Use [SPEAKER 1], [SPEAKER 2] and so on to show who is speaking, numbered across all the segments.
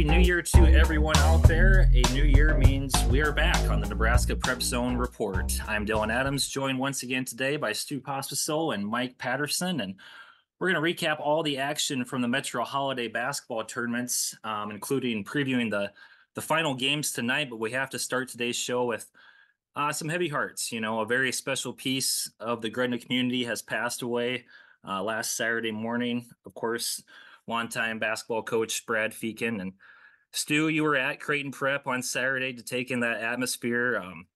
[SPEAKER 1] Happy New Year to everyone out there. A new year means we are back on the Nebraska Prep Zone Report. I'm Dillon Adams, joined once again today by Stu Pospisil and Mike Patterson. And we're going to recap all the action from the Metro Holiday basketball tournaments, um, including previewing the, the final games tonight. But we have to start today's show with uh, some heavy hearts. You know, a very special piece of the Gretna community has passed away uh, last Saturday morning. Of course, longtime basketball coach Brad Feeken. And Stu, you were at Creighton Prep on Saturday to take in that atmosphere. Um,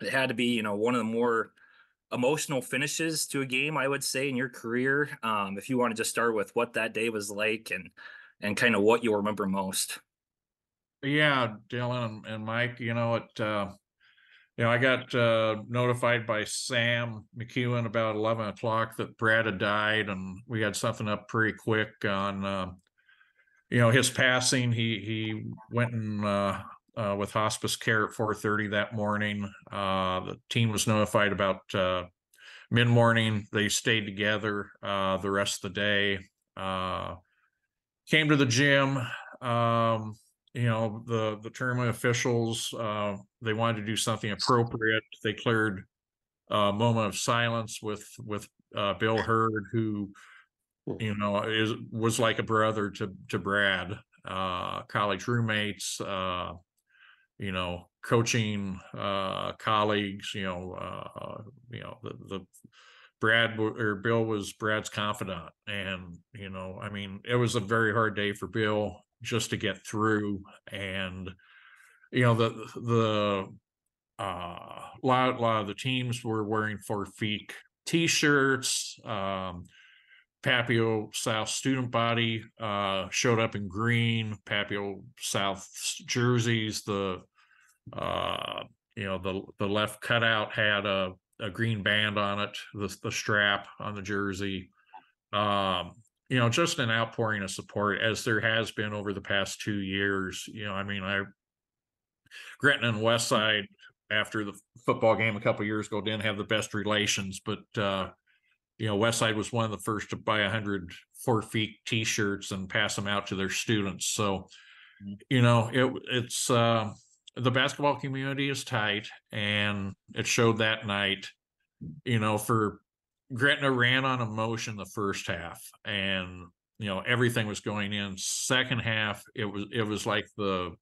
[SPEAKER 1] it had to be, you know, one of the more emotional finishes to a game, I would say, in your career. Um, if you want to just start with what that day was like and and kind of what you remember most.
[SPEAKER 2] Yeah, Dillon and Mike, you know, it uh, you know, I got uh, notified by Sam McEwen about 11 o'clock that Brad had died, and we had something up pretty quick on, uh, you know, his passing. He he went in uh, uh with hospice care at 4:30 that morning. Uh, the team was notified about uh, mid morning. They stayed together the rest of the day. came to the gym. Um, you know the the tournament officials uh, they wanted to do something appropriate they cleared a moment of silence with with uh, bill hurd who. You know is was like a brother to to brad uh, college roommates uh, you know coaching uh, colleagues you know uh, you know the the Brad or Bill was Brad's confidant. And, you know, I mean, it was a very hard day for Bill just to get through and you know the the uh lot, lot of the teams were wearing Fort Feek t-shirts um Papio South student body uh showed up in green Papio South jerseys the uh you know the the left cutout had a a green band on it the the strap on the jersey um you know, just an outpouring of support as there has been over the past two years. You know, I mean, I Gretna and Westside after the football game a couple years ago didn't have the best relations, but uh, you know, Westside was one of the first to buy a hundred Fort Feek T-shirts and pass them out to their students. So, mm-hmm. you know, it it's uh, the basketball community is tight, and it showed that night. You know, for Gretna ran on emotion the first half, and you know everything was going in. Second half, it was it was like the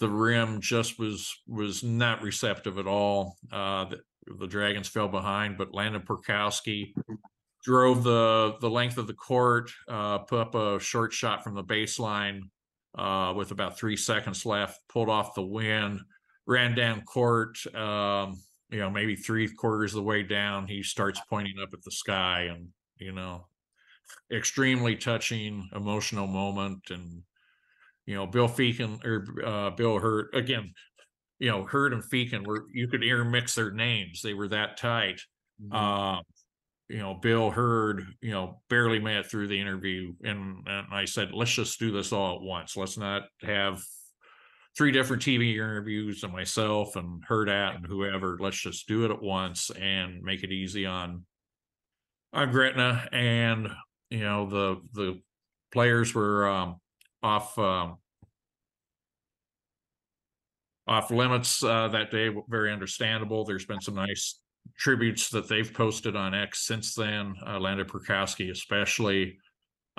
[SPEAKER 2] the rim just was was not receptive at all. Uh, the, Dragons fell behind, but Landon Perkowski drove the the length of the court, uh, put up a short shot from the baseline uh, with about three seconds left, pulled off the win, ran down court. Um, you know, maybe three quarters of the way down, he starts pointing up at the sky and, you know, extremely touching, emotional moment. And, you know, Bill Feeken or uh, Bill Hurd again, you know, Hurd and Feeken were, you could intermix their names. They were that tight. Mm-hmm. Uh, you know, Bill Hurd, you know, barely made it through the interview. And, and I said, let's just do this all at once. Let's not have three different TV interviews and myself and Hurdat and whoever. Let's just do it at once and make it easy on on Gretna. And you know the the players were um, off um, off limits uh, that day. Very understandable. There's been some nice tributes that they've posted on X since then. Uh, Landon Perkowski, especially,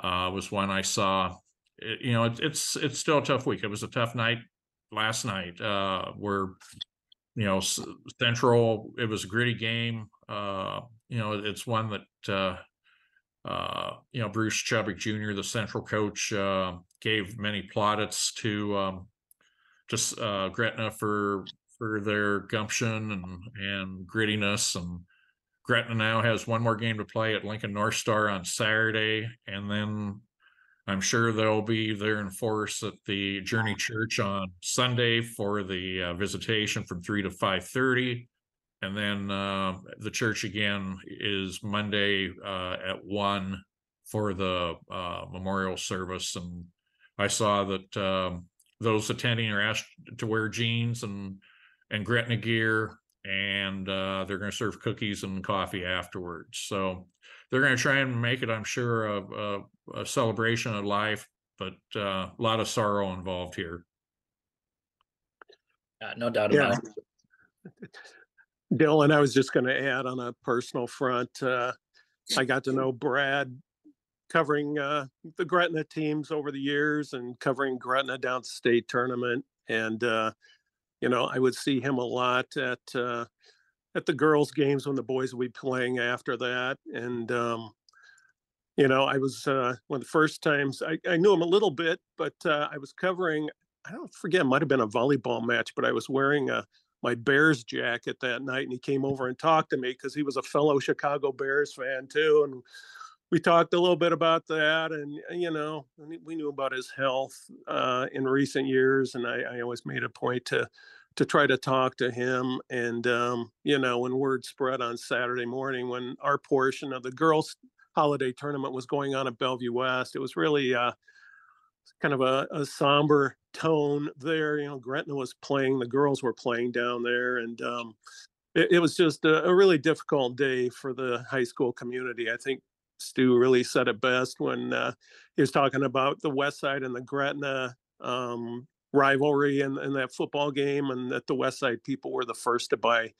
[SPEAKER 2] uh, was one I saw. It, you know, it, it's it's still a tough week. It was a tough night last night uh, where you know Central. It was a gritty game. Uh, you know, it's one that uh, uh, you know Bruce Chubbuck Jr., the Central coach, uh, gave many plaudits to um, just uh, Gretna for for their gumption and and grittiness and. Gretna now has one more game to play at Lincoln North Star on Saturday, and then I'm sure they'll be there in force at the Journey Church on Sunday for the uh, visitation from three to five thirty, and then uh, the church again is Monday uh, at one for the uh, memorial service. And I saw that um, those attending are asked to wear jeans and and Gretna gear, and uh, they're going to serve cookies and coffee afterwards. So they're going to try and make it, I'm sure, a, a, a celebration of life but uh, a lot of sorrow involved here.
[SPEAKER 1] Uh, no doubt
[SPEAKER 3] Yeah.
[SPEAKER 1] about it.
[SPEAKER 3] Dillon, I was just going to add on a personal front, uh, I got to know Brad covering uh, the Gretna teams over the years and covering Gretna down to state tournament. And, uh, you know, I would see him a lot at, uh, at the girls' games when the boys would be playing after that. And, um, you know, I was uh, one of the first times I, I knew him a little bit, but uh, I was covering, I don't forget, might have been a volleyball match, but I was wearing a, my Bears jacket that night, and he came over and talked to me because he was a fellow Chicago Bears fan too, and we talked a little bit about that, and uh, you know, we- knew about his health uh, in recent years, and I, I always made a point to to try to talk to him, and um, you know, when word spread on Saturday morning when our portion of the girls' holiday tournament was going on at Bellevue West, it was really uh, kind of a, a somber tone there. You know, Gretna was playing, the girls were playing down there, and um, it, was just a really difficult day for the high school community. I think Stu really said it best when uh, he was talking about the West Side and the Gretna um, rivalry in, in that football game, and that the West Side people were the first to buy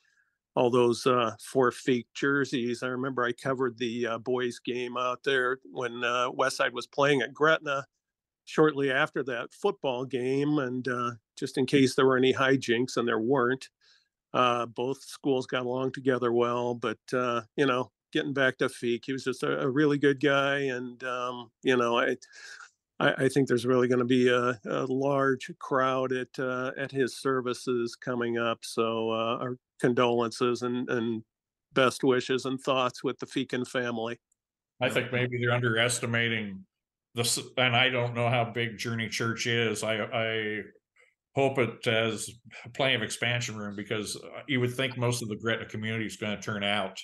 [SPEAKER 3] all those uh, Fort Feek jerseys. I remember I covered the uh, boys game out there when uh, West Side was playing at Gretna shortly after that football game. And uh, just in case there were any hijinks, and there weren't, uh, both schools got along together well. But, uh, you know, getting back to Feek, he was just a, a really good guy. And, um, you know, I, I, I think there's really going to be a, a large crowd at uh, at his services coming up. So uh, our condolences and, and best wishes and thoughts with the Feeken family.
[SPEAKER 2] I think maybe they're underestimating this, and I don't know how big Journey Church is. I, I hope it has plenty of expansion room because uh, you would think most of the Gretna community is going to turn out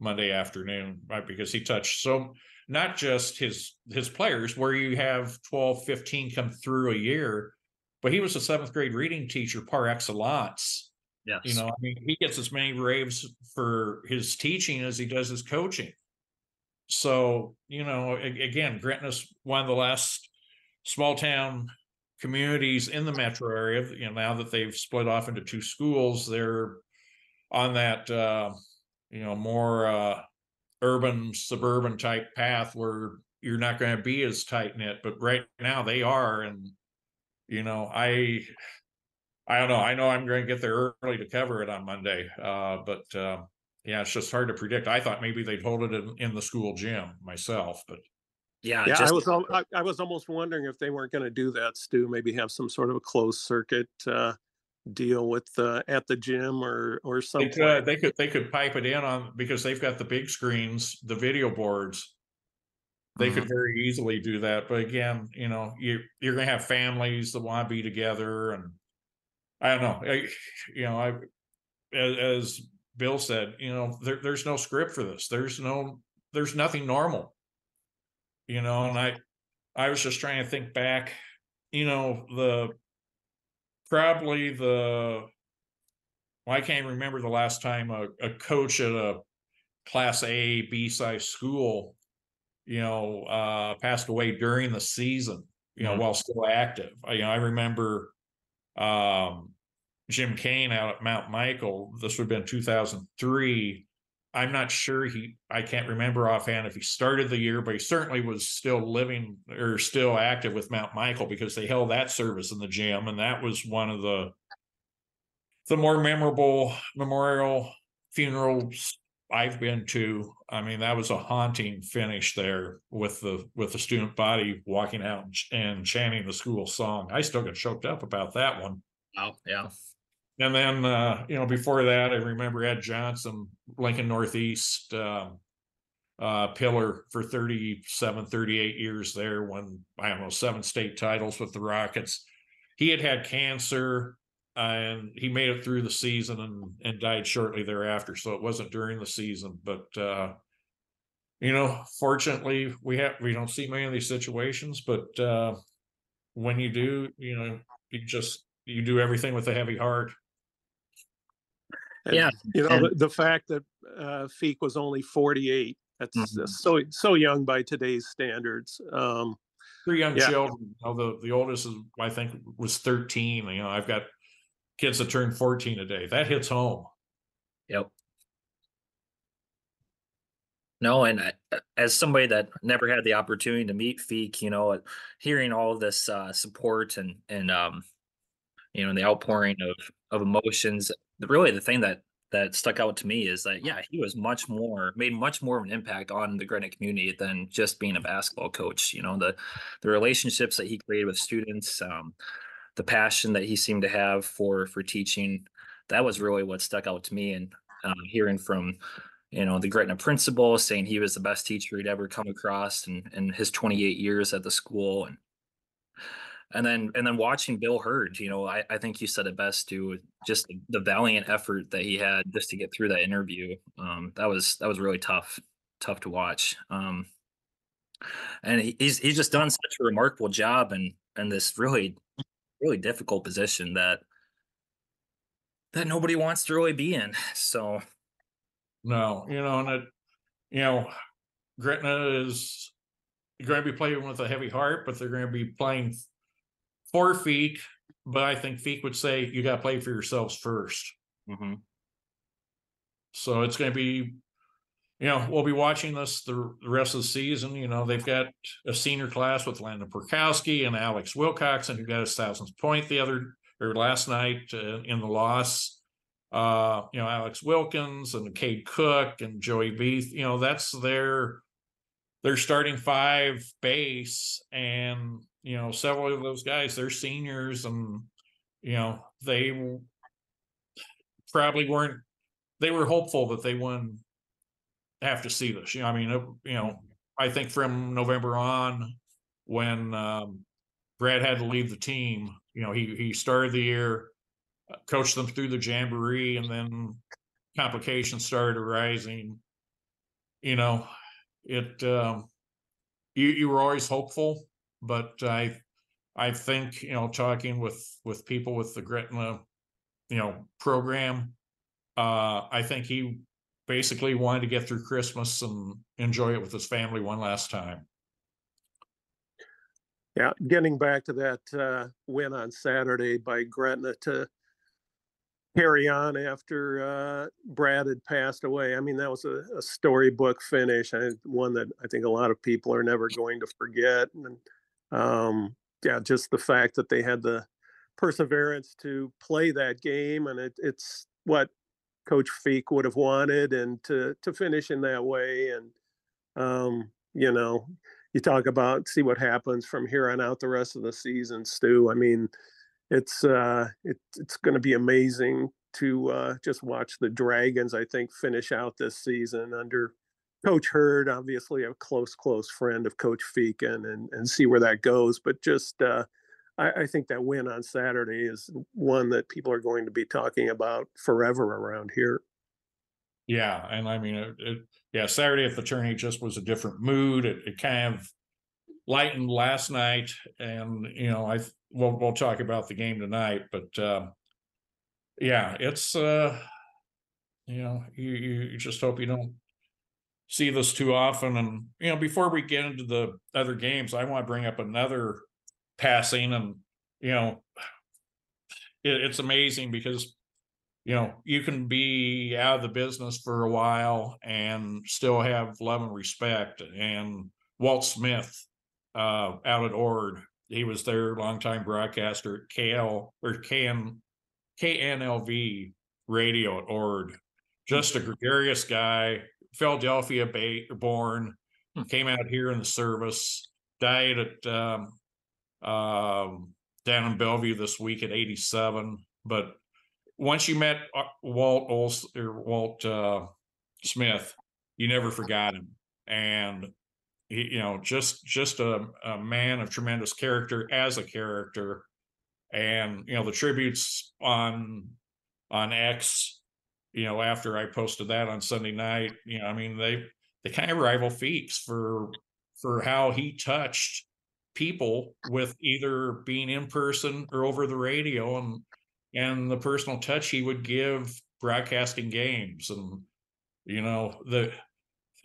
[SPEAKER 2] Monday afternoon, right? Because he touched so not just his his players, where you have 12, 15 come through a year, but he was a seventh grade reading teacher par excellence.
[SPEAKER 1] Yes.
[SPEAKER 2] You know, I mean, he gets as many raves for his teaching as he does his coaching. So, you know, again, Gretna's one of the last small town communities in the metro area. You know, now that they've split off into two schools, they're on that, uh, you know, more uh, urban suburban type path where you're not going to be as tight knit. But right now they are, and you know, I I don't know. I know I'm going to get there early to cover it on Monday, uh, but uh, yeah, it's just hard to predict. I thought maybe they'd hold it in, in the school gym myself, but
[SPEAKER 1] yeah,
[SPEAKER 3] Yeah, I was, al- I, I was almost wondering if they weren't going to do that, Stu. Maybe have some sort of a closed circuit uh, deal with uh, at the gym or or
[SPEAKER 2] they
[SPEAKER 3] something.
[SPEAKER 2] could they could they could pipe it in on because they've got the big screens, the video boards. They could very easily do that, but again, you know, you you're going to have families that want to be together, and I don't know. I, you know, I as, as Bill said, you know, there, there's no script for this. There's no there's nothing normal. You know, and I I was just trying to think back, you know, the probably the well, I can't remember the last time a, a coach at a class A, B size school, you know, uh, passed away during the season, you know,
[SPEAKER 1] Mhm.
[SPEAKER 2] while still active. I, you know, I remember um, Jim Kane out at Mount Michael. This would have been 2003. I'm not sure he, I can't remember offhand if he started the year, but he certainly was still living or still active with Mount Michael because they held that service in the gym. And that was one of the, the more memorable memorial funerals I've been to. I mean, that was a haunting finish there with the with the student body walking out and, chanting the school song. I still get choked up about that one.
[SPEAKER 1] Wow, yeah.
[SPEAKER 2] And then uh, you know, before that, I remember Ed Johnson, Lincoln Northeast um, uh, pillar for 37, 38 years there when I don't know, seven state titles with the Rockets. He had had cancer and he made it through the season and, and died shortly thereafter. So it wasn't during the season, but uh, you know, fortunately we have, we don't see many of these situations, but uh, when you do, you know, you just, you do everything with a heavy heart.
[SPEAKER 3] And,
[SPEAKER 1] Yeah,
[SPEAKER 3] you know
[SPEAKER 1] and-
[SPEAKER 3] the, the fact that uh, Feek was only 48. That's uh,
[SPEAKER 1] Mhm.
[SPEAKER 3] so so young by today's standards. Um,
[SPEAKER 2] three young
[SPEAKER 3] Yeah.
[SPEAKER 2] children. You know, the the oldest is I think was thirteen. You know, I've got kids that turn fourteen a day. That hits home.
[SPEAKER 1] Yep. No, and I- as somebody that never had the opportunity to meet Feek, you know, hearing all of this uh, support and and um, you know, and the outpouring of of emotions, really the thing that that stuck out to me is that yeah, he was much more made much more of an impact on the Gretna community than just being a basketball coach. You know, the the relationships that he created with students, um, the passion that he seemed to have for for teaching, that was really what stuck out to me. And um, hearing from you know the Gretna principal saying he was the best teacher he'd ever come across in, in his 28 years at the school and and then and then watching Bill Hurd, you know, I, I think you said it best too, just the, valiant effort that he had just to get through that interview. Um, that was that was really tough, tough to watch. Um, and he, he's he's just done such a remarkable job and and this really really difficult position that that nobody wants to really be in. So
[SPEAKER 2] No, you know, and it, you know, Gretna is going to be playing with a heavy heart, but they're going to be playing for Feek. But I think Feek would say you got to play for yourselves first.
[SPEAKER 1] mhm.
[SPEAKER 2] So it's going to be, you know, we'll be watching this the, the rest of the season. You know, they've got a senior class with Landon Perkowski and Alex Wilcoxon, who got his thousandth point the other or last night uh, in the loss. Uh, you know, Alex Wilkins and Cade Cook and Joey Beath. You know, that's their their starting five base, and you know, several of those guys they're seniors, and you know they probably weren't they were hopeful that they wouldn't have to see this. You know, I mean, it, you know, I think from November on, when um, Brad had to leave the team, you know, he he started the year, uh, coached them through the jamboree, and then complications started arising. You know, it um, you you were always hopeful, but I I think you know talking with with people with the Gretna you know program uh i think he basically wanted to get through christmas and enjoy it with his family one last time
[SPEAKER 3] Yeah, getting back to that uh, win on Saturday by Gretna to carry on after uh, Brad had passed away. I mean, that was a, a storybook finish, and one that I think a lot of people are never going to forget. And um, yeah, just the fact that they had the perseverance to play that game, and it, it's what Coach Feek would have wanted, and to to finish in that way, and um, you know, you talk about see what happens from here on out the rest of the season, Stu. I mean, it's uh, it, it's going to be amazing to uh, just watch the Dragons. I think finish out this season under Coach Hurd, obviously a close close friend of Coach Feeken, and and see where that goes. But just uh, I, I think that win on Saturday is one that people are going to be talking about forever around here.
[SPEAKER 2] yeah and i mean it, it yeah saturday at the tourney just was a different mood it, it kind of lightened last night and you know i we'll, we'll talk about the game tonight but uh yeah it's uh you know you, you you just hope you don't see this too often and you know before we get into the other games i want to bring up another passing and you know it, it's amazing because you know you can be out of the business for a while and still have love and respect and walt smith uh out at ord he was their longtime broadcaster at kl or kn knlv radio at ord. Just a gregarious guy philadelphia ba- born
[SPEAKER 1] Hmm.
[SPEAKER 2] came out here in the service died at um, um, down in Bellevue this week at 87. But once you met uh, Walt Ols or Walt uh, Smith, you never forgot him, and he, you know, just just a, a man of tremendous character as a character, and you know the tributes on on X, you know, after I posted that on Sunday night, you know, I mean they they kind of rival Feeks for for how he touched people with either being in person or over the radio and and the personal touch he would give broadcasting games and you know the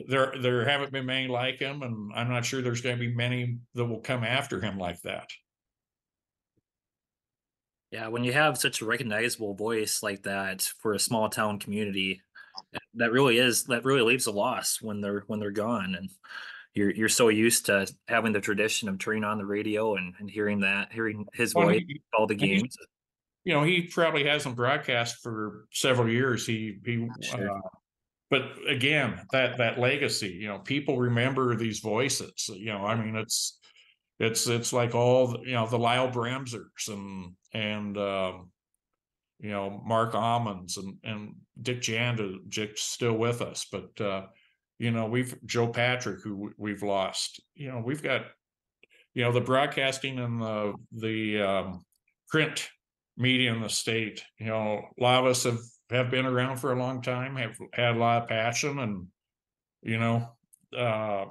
[SPEAKER 2] there there haven't been many like him, and I'm not sure there's going to be many that will come after him like that.
[SPEAKER 1] Yeah, when you have such a recognizable voice like that for a small town community, that really is that really leaves a loss when they're when they're gone and you're you're so used to having the tradition of turning on the radio and, and hearing that hearing his
[SPEAKER 2] Well,
[SPEAKER 1] voice
[SPEAKER 2] he-
[SPEAKER 1] all the games
[SPEAKER 2] you know, he probably hasn't broadcast for several years. He he
[SPEAKER 1] Sure.
[SPEAKER 2] uh, but again, that that legacy, you know, people remember these voices. You know, I mean, it's it's it's like all the, you know the Lyle Bremsers and and um, you know Mark Almonds and and Dick Janda, Dick's still with us, but uh, you know we've Joe Patrick who we've lost. You know, we've got you know the broadcasting and the the um, print media in the state. You know, a lot of us have have been around for a long time, have had a lot of passion, and you know, uh,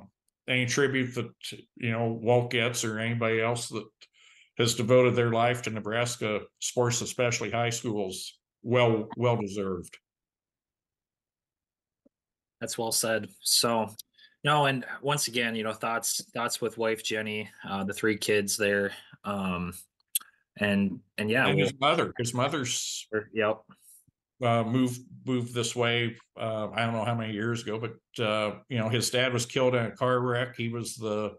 [SPEAKER 2] any tribute that you know Walt gets or anybody else that has devoted their life to Nebraska sports, especially high schools, well well deserved.
[SPEAKER 1] that's well said so no, and once again you know thoughts thoughts with wife jenny uh the three kids there um and and yeah
[SPEAKER 2] and his mother, his mother's
[SPEAKER 1] yep
[SPEAKER 2] uh, moved moved this way. Uh, I don't know how many years ago, but uh, you know, his dad was killed in a car wreck. He was the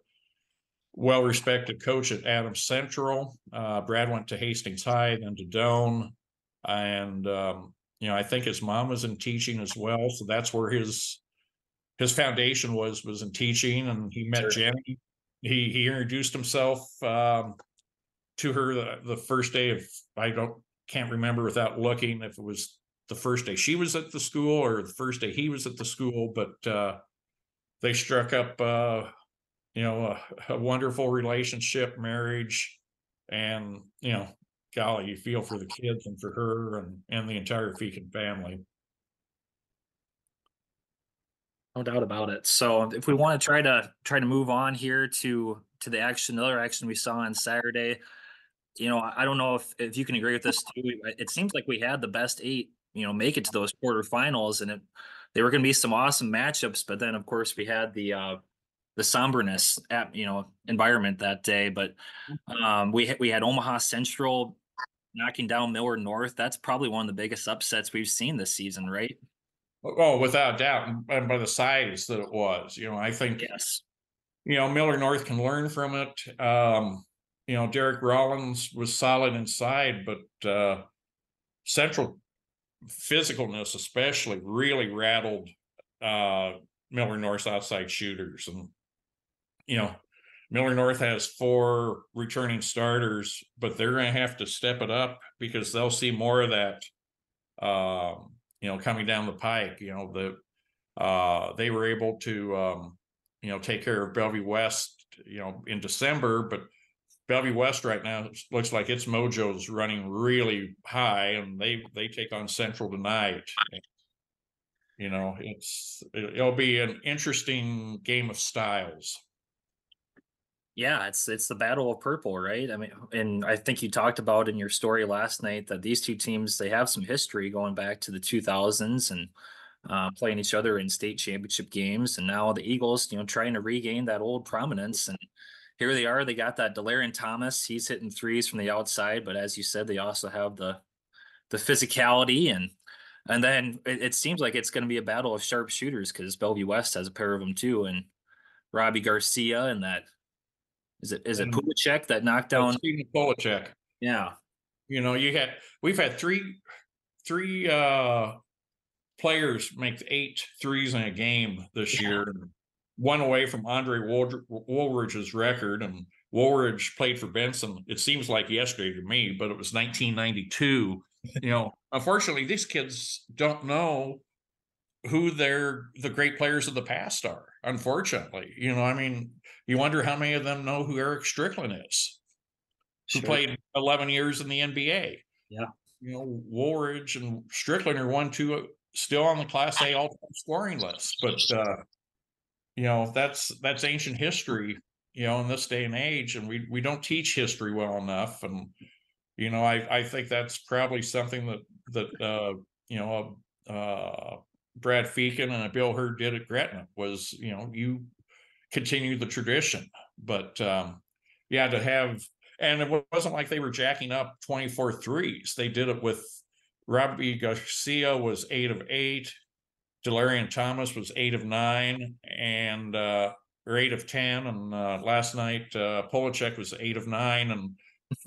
[SPEAKER 2] well respected coach at Adams Central. Uh, Brad went to Hastings High, then to Doane, and um, you know, I think his mom was in teaching as well. So that's where his his foundation was was in teaching, and he met
[SPEAKER 1] Sure.
[SPEAKER 2] Jenny. He he introduced himself um, to her the, the first day of I don't can't remember without looking if it was the first day she was at the school or the first day he was at the school, but uh, they struck up, uh, you know, a, a wonderful relationship, marriage, and you know, golly, you feel for the kids and for her and and the entire Feeken family.
[SPEAKER 1] No doubt about it. So if we want to try to try to move on here to to the action, another action we saw on Saturday, you know, I don't know if if you can agree with this too. It seems like we had the best eight, you know, make it to those quarterfinals, and it they were going to be some awesome matchups. But then, of course, we had the uh the somberness at you know environment that day. But um we had we had Omaha Central knocking down Miller North. That's probably one of the biggest upsets we've seen this season, right?
[SPEAKER 2] Oh, without doubt, and- and by the size that it was, you know, I think
[SPEAKER 1] Yes.
[SPEAKER 2] you know, Miller North can learn from it. Um, you know, Derek Rollins was solid inside, but uh central physicalness especially really rattled uh Miller North's outside shooters. And you know, Miller North has four returning starters, but they're gonna have to step it up because they'll see more of that um, you know, coming down the pike. You know, the uh they were able to um you know, take care of Bellevue West, you know, in December, but Bellevue West right now looks like its mojo's running really high and they they take on Central tonight. You know, it's it- it'll be an interesting game of styles.
[SPEAKER 1] Yeah, it's it's the battle of purple, right? I mean, and I think you talked about in your story last night that these two teams they have some history going back to the 2000s and uh, playing each other in state championship games, and now the Eagles, you know, trying to regain that old prominence. And here they are. They got that Delarian Thomas. He's hitting threes from the outside, but as you said, they also have the the physicality and and then it, it seems like it's going to be a battle of sharp shooters because Bellevue West has a pair of them too, and Robbie Garcia and that is it is it Pulacek that knocked down?
[SPEAKER 2] Polachek,
[SPEAKER 1] Yeah,
[SPEAKER 2] you know, you had we've had three three uh players make eight threes in a game this
[SPEAKER 1] Yeah.
[SPEAKER 2] year. One away from Andre Woolr- Woolridge's record, and Woolridge played for Benson. It seems like yesterday to me, but it was 1992. you know, unfortunately, these kids don't know who they're the great players of the past are. Unfortunately, you know, I mean, you wonder how many of them know who Erick Strickland is who
[SPEAKER 1] sure.
[SPEAKER 2] played 11 years in the NBA.
[SPEAKER 1] Yeah.
[SPEAKER 2] You know, Woolridge and Strickland are one, two, still on the Class A all-time scoring list. But, uh, you know, that's that's ancient history, you know, in this day and age. And we, we don't teach history well enough. And, you know, I, I think that's probably something that, that, uh, you know, uh, Brad Feeken and Bill Hurd did at Gretna was, you know, you continue the tradition. But um, yeah, to have and it wasn't like they were jacking up 24 threes. They did it with Robbie Garcia was eight of eight. Delarian Thomas was eight of nine and uh or eight of ten. And uh last night uh Polachek was eight of nine and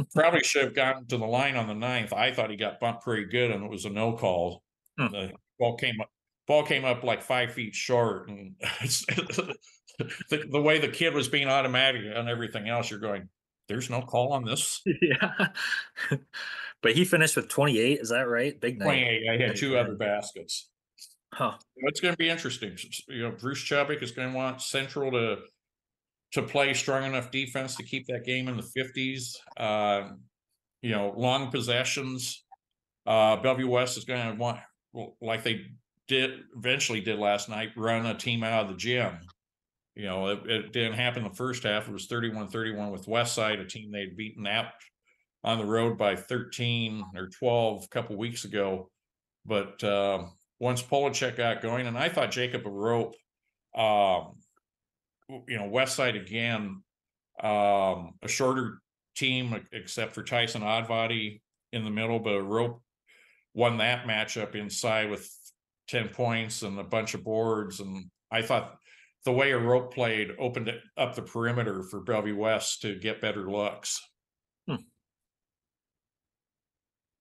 [SPEAKER 2] probably should have gotten to the line on the ninth. I thought he got bumped pretty good and it was a no call.
[SPEAKER 1] Hmm.
[SPEAKER 2] The ball came up ball came up like five feet short and the, the way the kid was being automatic and everything else, you're going, there's no call on this.
[SPEAKER 1] yeah. but he finished with 28. Is that right? Big night.
[SPEAKER 2] 28, I had two other baskets.
[SPEAKER 1] Huh.
[SPEAKER 2] It's going to be interesting. You know, Bruce Chubbuck is going to want Central to to play strong enough defense to keep that game in the fifties. Uh, you know, long possessions. Uh, Bellevue West is going to want, like they did eventually did last night, run a team out of the gym. You know, it, it didn't happen the first half. It was 31-31 with West Side, a team they'd beaten out on the road by 13 or 12 a couple weeks ago. But um, once Polachek got going, and I thought Jacob Rope, um, you know, West Side again, um, a shorter team except for Tyson Oddbody in the middle, but Rope won that matchup inside with 10 points and a bunch of boards. And I thought the way a rope played opened up the perimeter for Bellevue West to get better looks.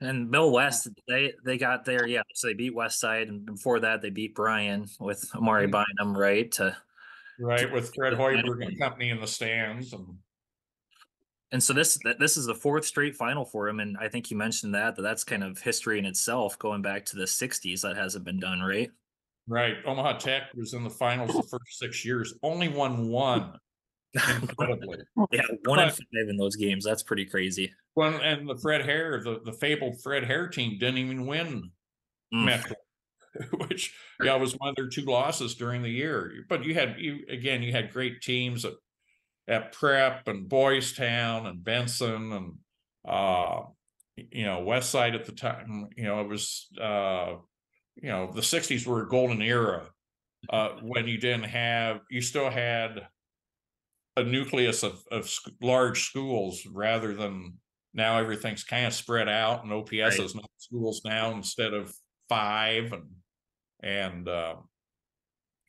[SPEAKER 1] And Bill West, they they got there, yeah. So they beat West Side, and before that, they beat Bryan with Amari
[SPEAKER 2] Mhm.
[SPEAKER 1] Bynum, right? To
[SPEAKER 2] Right, with Fred
[SPEAKER 1] Yeah,
[SPEAKER 2] Hoiberg and company in the stands and
[SPEAKER 1] and so this this is the fourth straight final for him, and I think you mentioned that that that's kind of history in itself, going back to the '60s. That hasn't been done, right?
[SPEAKER 2] right. Omaha Tech was in the finals the first six years, only won one. Incredibly.
[SPEAKER 1] Yeah, one in five in those games. That's pretty crazy.
[SPEAKER 2] Well, and the Fred Hare, the, the fabled Fred Hare team didn't even win
[SPEAKER 1] Mm.
[SPEAKER 2] Metro, which yeah was one of their two losses during the year. But you had you again, you had great teams at at Prep and Boys Town and Benson and uh you know West Side at the time. You know it was uh you know the '60s were a golden era uh when you didn't have you still had a nucleus of of sc- large schools rather than now everything's kind of spread out and OPS
[SPEAKER 1] Right.
[SPEAKER 2] is not schools now instead of five and and uh,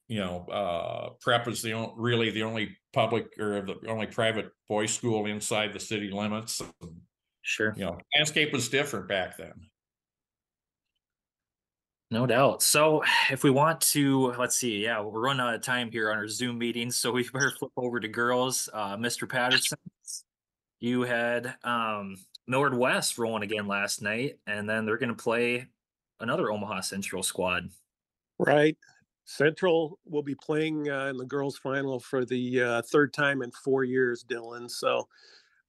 [SPEAKER 2] you know uh prep is the only really the only public or the only private boys school inside the city limits and,
[SPEAKER 1] Sure.
[SPEAKER 2] you know landscape was different back then
[SPEAKER 1] No doubt. So if we want to, let's see, yeah, we're running out of time here on our Zoom meetings, so we better flip over to girls. Uh, Mr. Patterson, you had um, Millard West rolling again last night, and then they're going to play another Omaha Central squad.
[SPEAKER 3] Right. Central will be playing uh, in the girls' final for the uh, third time in four years, Dillon. So,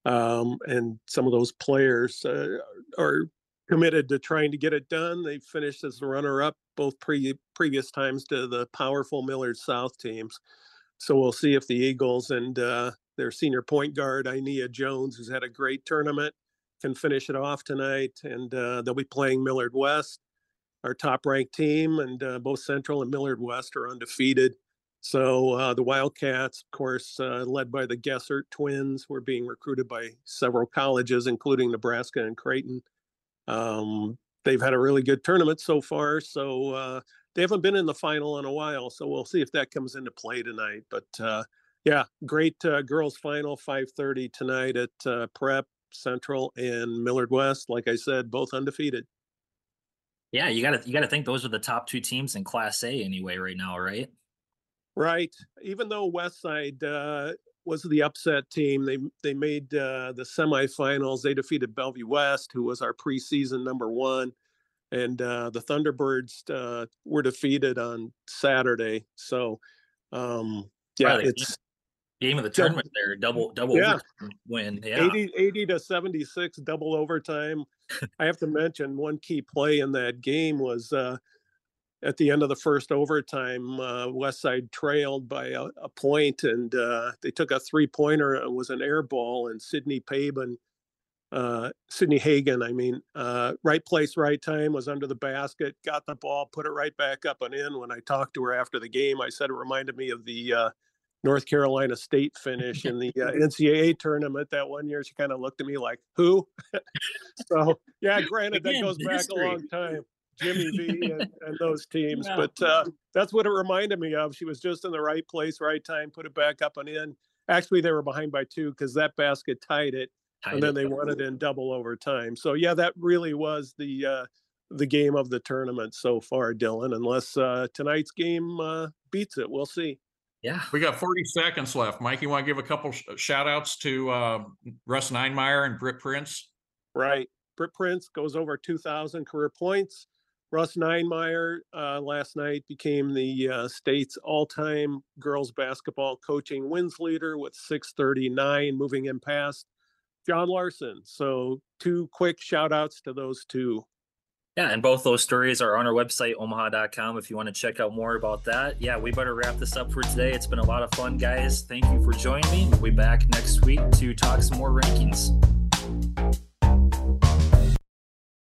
[SPEAKER 3] um, and some of those players uh, are committed to trying to get it done. They finished as the runner-up both pre- previous times to the powerful Millard South teams. So we'll see if the Eagles and uh, their senior point guard Inea Jones, who's had a great tournament, can finish it off tonight. And uh, they'll be playing Millard West our top ranked team, and uh, both Central and Millard West are undefeated. So uh, the Wildcats, of course, uh, led by the Gessert twins, were being recruited by several colleges, including Nebraska and Creighton. Um, they've had a really good tournament so far, so uh, they haven't been in the final in a while. So we'll see if that comes into play tonight. But uh, yeah, great uh, girls' final, 5:30 tonight at uh, Prep Central and Millard West. Like I said, both undefeated.
[SPEAKER 1] Yeah, you got to you got to think those are the top two teams in Class A anyway right now, right?
[SPEAKER 3] Right. Even though Westside uh, was the upset team, they they made uh, the semifinals. They defeated Bellevue West, who was our preseason number one, and uh, the Thunderbirds uh, were defeated on Saturday. So, um, yeah,
[SPEAKER 1] Right,
[SPEAKER 3] it's
[SPEAKER 1] Game of the
[SPEAKER 3] Double-
[SPEAKER 1] tournament there, double double
[SPEAKER 3] Yeah.
[SPEAKER 1] win. Yeah,
[SPEAKER 3] 80, 80 to 76 double overtime. I have to mention one key play in that game was uh, at the end of the first overtime, uh, Westside trailed by a, a point and uh, they took a three pointer. It was an air ball, and Sidney Pabin uh, Sydney Hagan, I mean, uh, right place, right time, was under the basket, got the ball, put it right back up and in. When I talked to her after the game, I said it reminded me of the uh, North Carolina State finish in the uh, NCAA tournament that one year. She kind of looked at me like, "Who?" so yeah, granted
[SPEAKER 1] Again,
[SPEAKER 3] that goes back
[SPEAKER 1] history.
[SPEAKER 3] a long time, Jimmy V and, and those teams.
[SPEAKER 1] Yeah.
[SPEAKER 3] But uh, that's what it reminded me of. She was just in the right place, right time, put it back up and in. Actually, they were behind by two because that basket tied it
[SPEAKER 1] Tied
[SPEAKER 3] and then
[SPEAKER 1] it
[SPEAKER 3] they
[SPEAKER 1] up.
[SPEAKER 3] won it in double overtime. So yeah, that really was the uh, the game of the tournament so far, Dillon. Unless uh, tonight's game uh, beats it, we'll see.
[SPEAKER 1] Yeah.
[SPEAKER 2] We got 40 seconds left. Mike, you want to give a couple sh- shout outs to uh, Russ Ninemeyer and Britt Prince?
[SPEAKER 3] Right, Britt Prince goes over 2,000 career points. Russ Ninemeyer uh, last night became the uh, state's all-time girls basketball coaching wins leader with 639, moving him past John Larson. So two quick shout outs to those two.
[SPEAKER 1] Yeah, and both those stories are on our website, omaha.com, if you want to check out more about that. Yeah, we better wrap this up for today. It's been a lot of fun, guys. Thank you for joining me. We'll be back next week to talk some more rankings.